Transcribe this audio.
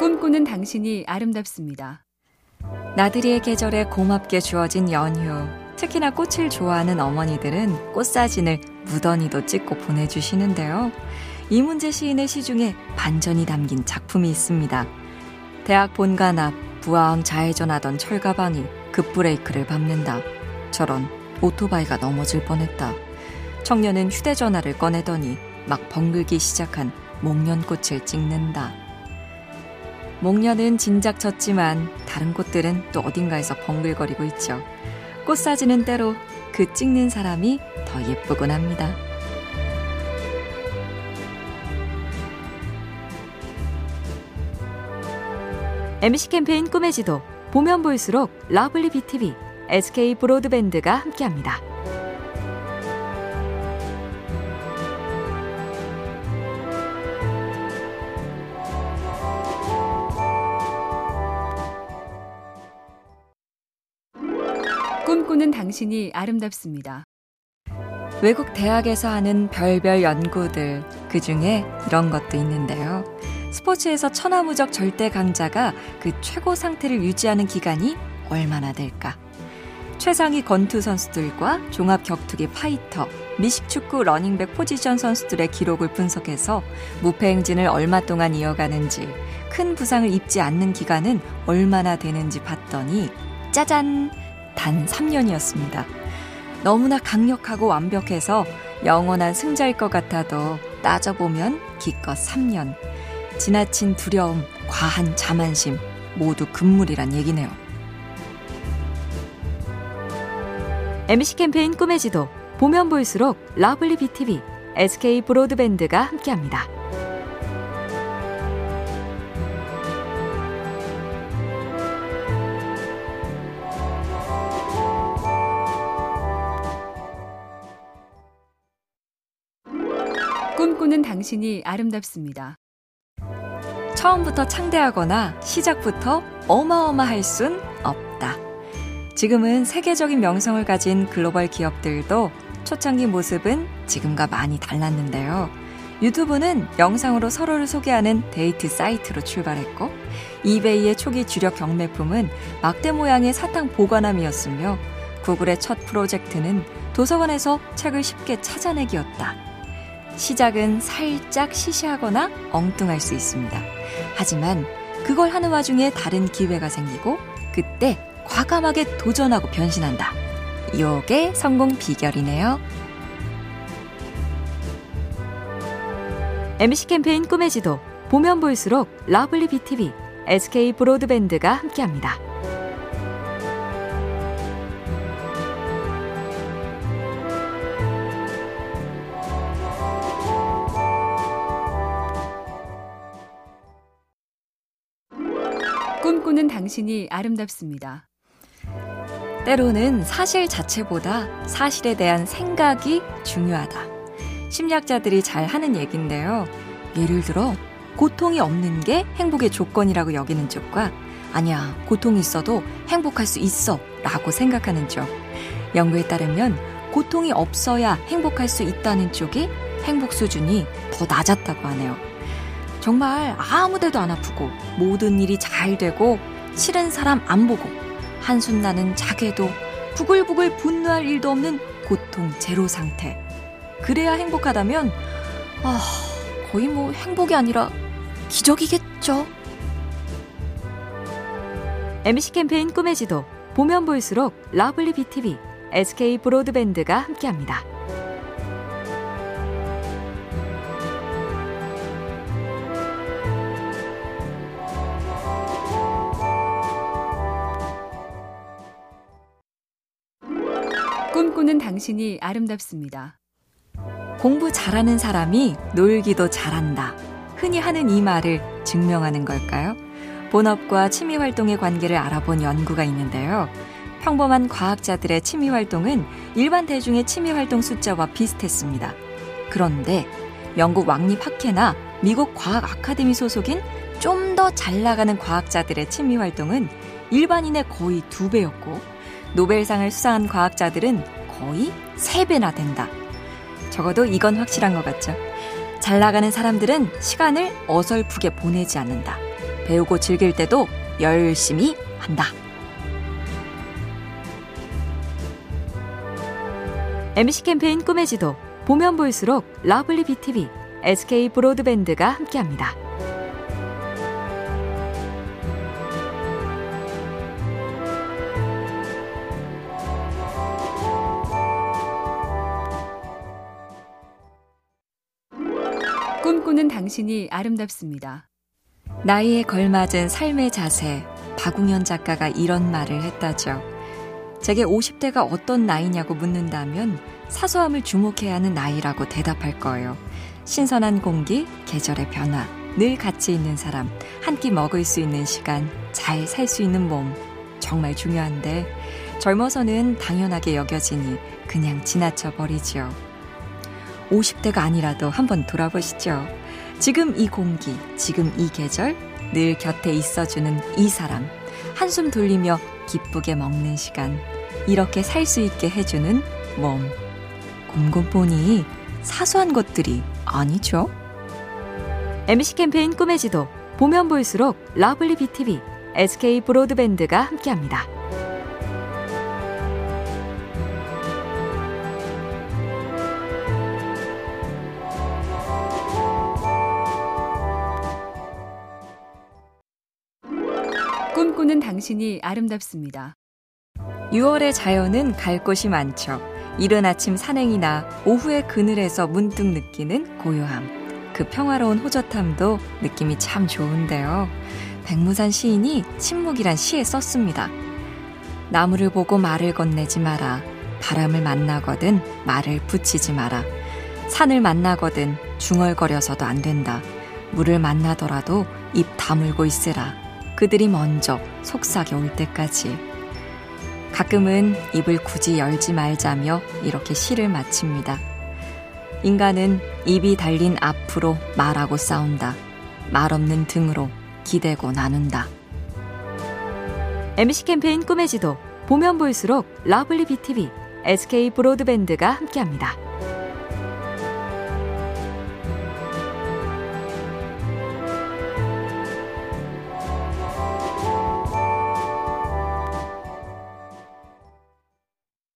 꿈꾸는 당신이 아름답습니다. 나들이의 계절에 고맙게 주어진 연휴. 특히나 꽃을 좋아하는 어머니들은 꽃사진을 무던히도 찍고 보내주시는데요. 이문재 시인의 시 중에 반전이 담긴 작품이 있습니다. 대학 본관 앞 부항 좌회전하던 철가방이 급브레이크를 밟는다. 저런 오토바이가 넘어질 뻔했다. 청년은 휴대전화를 꺼내더니 막 벙글기 시작한 목련꽃을 찍는다. 목련은 진작 졌지만 다른 꽃들은 또 어딘가에서 벙글거리고 있죠. 꽃 사진은 때로 그 찍는 사람이 더 예쁘곤 합니다. MC 캠페인 꿈의 지도 보면 볼수록 lovely BTV, SK 브로드밴드가 함께합니다. 꿈꾸는 당신이 아름답습니다. 외국 대학에서 하는 별별 연구들, 그 중에 이런 것도 있는데요. 스포츠에서 천하무적 절대 강자가 그 최고 상태를 유지하는 기간이 얼마나 될까? 최상위 권투 선수들과 종합 격투기 파이터, 미식축구 러닝백 포지션 선수들의 기록을 분석해서 무패 행진을 얼마 동안 이어가는지, 큰 부상을 입지 않는 기간은 얼마나 되는지 봤더니, 짜잔! 단 3년이었습니다. 너무나 강력하고 완벽해서 영원한 승자일 것 같아도 따져보면 기껏 3년. 지나친 두려움, 과한 자만심, 모두 금물이란 얘기네요. MC 캠페인 꿈의 지도, 보면 볼수록 lovely BTV, SK 브로드밴드가 함께합니다. 꿈꾸는 당신이 아름답습니다. 처음부터 창대하거나 시작부터 어마어마할 순 없다. 지금은 세계적인 명성을 가진 글로벌 기업들도 초창기 모습은 지금과 많이 달랐는데요. 유튜브는 영상으로 서로를 소개하는 데이트 사이트로 출발했고, 이베이의 초기 주력 경매품은 막대 모양의 사탕 보관함이었으며, 구글의 첫 프로젝트는 도서관에서 책을 쉽게 찾아내기였다. 시작은 살짝 시시하거나 엉뚱할 수 있습니다. 하지만 그걸 하는 와중에 다른 기회가 생기고 그때 과감하게 도전하고 변신한다. 요게 성공 비결이네요. MC 캠페인 꿈의 지도 보면 볼수록 lovely BTV, SK 브로드밴드가 함께합니다. 꿈꾸는 당신이 아름답습니다. 때로는 사실 자체보다 사실에 대한 생각이 중요하다. 심리학자들이 잘 하는 얘기인데요. 예를 들어, 고통이 없는 게 행복의 조건이라고 여기는 쪽과 아니야, 고통이 있어도 행복할 수 있어 라고 생각하는 쪽. 연구에 따르면 고통이 없어야 행복할 수 있다는 쪽이 행복 수준이 더 낮았다고 하네요. 정말 아무 데도 안 아프고 모든 일이 잘 되고 싫은 사람 안 보고 한숨 나는 자괴도 부글부글 분노할 일도 없는 고통 제로 상태. 그래야 행복하다면 아, 거의 뭐 행복이 아니라 기적이겠죠. MC 캠페인 꿈의 지도 보면 볼수록 lovely BTV, SK 브로드밴드가 함께합니다. 꿈꾸는 당신이 아름답습니다. 공부 잘하는 사람이 놀기도 잘한다. 흔히 하는 이 말을 증명하는 걸까요? 본업과 취미 활동의 관계를 알아본 연구가 있는데요. 평범한 과학자들의 취미 활동은 일반 대중의 취미 활동 숫자와 비슷했습니다. 그런데 영국 왕립 학회나 미국 과학 아카데미 소속인 좀 더 잘 나가는 과학자들의 취미 활동은 일반인의 거의 두 배였고 노벨상을 수상한 과학자들은 거의 세 배나 된다. 적어도 이건 확실한 것 같죠. 잘 나가는 사람들은 시간을 어설프게 보내지 않는다. 배우고 즐길 때도 열심히 한다. MC 캠페인 꿈의 지도 보면 볼수록 lovely BTV, SK 브로드밴드가 함께합니다. 꿈꾸는 당신이 아름답습니다. 나이에 걸맞은 삶의 자세, 박웅현 작가가 이런 말을 했다죠. 제게 50대가 어떤 나이냐고 묻는다면 사소함을 주목해야 하는 나이라고 대답할 거예요. 신선한 공기, 계절의 변화, 늘 같이 있는 사람, 한 끼 먹을 수 있는 시간, 잘 살 수 있는 몸. 정말 중요한데 젊어서는 당연하게 여겨지니 그냥 지나쳐 버리죠. 50대가 아니라도 한번 돌아보시죠. 지금 이 공기, 지금 이 계절, 늘 곁에 있어주는 이 사람, 한숨 돌리며 기쁘게 먹는 시간, 이렇게 살 수 있게 해주는 몸. 곰곰 보니 사소한 것들이 아니죠. MC 캠페인 꿈의 지도, 보면 볼수록 lovely BTV, SK 브로드밴드가 함께합니다. 꿈꾸는 당신이 아름답습니다. 6월의 자연은 갈 곳이 많죠. 이른 아침 산행이나 오후의 그늘에서 문득 느끼는 고요함. 그 평화로운 호젓함도 느낌이 참 좋은데요. 백무산 시인이 침묵이란 시에 썼습니다. 나무를 보고 말을 건네지 마라. 바람을 만나거든 말을 붙이지 마라. 산을 만나거든 중얼거려서도 안 된다. 물을 만나더라도 입 다물고 있으라. 그들이 먼저 속삭여 올 때까지. 가끔은 입을 굳이 열지 말자며 이렇게 시를 마칩니다. 인간은 입이 달린 앞으로 말하고 싸운다. 말 없는 등으로 기대고 나눈다. MC 캠페인 꿈의 지도 보면 볼수록 lovely BTV, SK 브로드밴드가 함께합니다.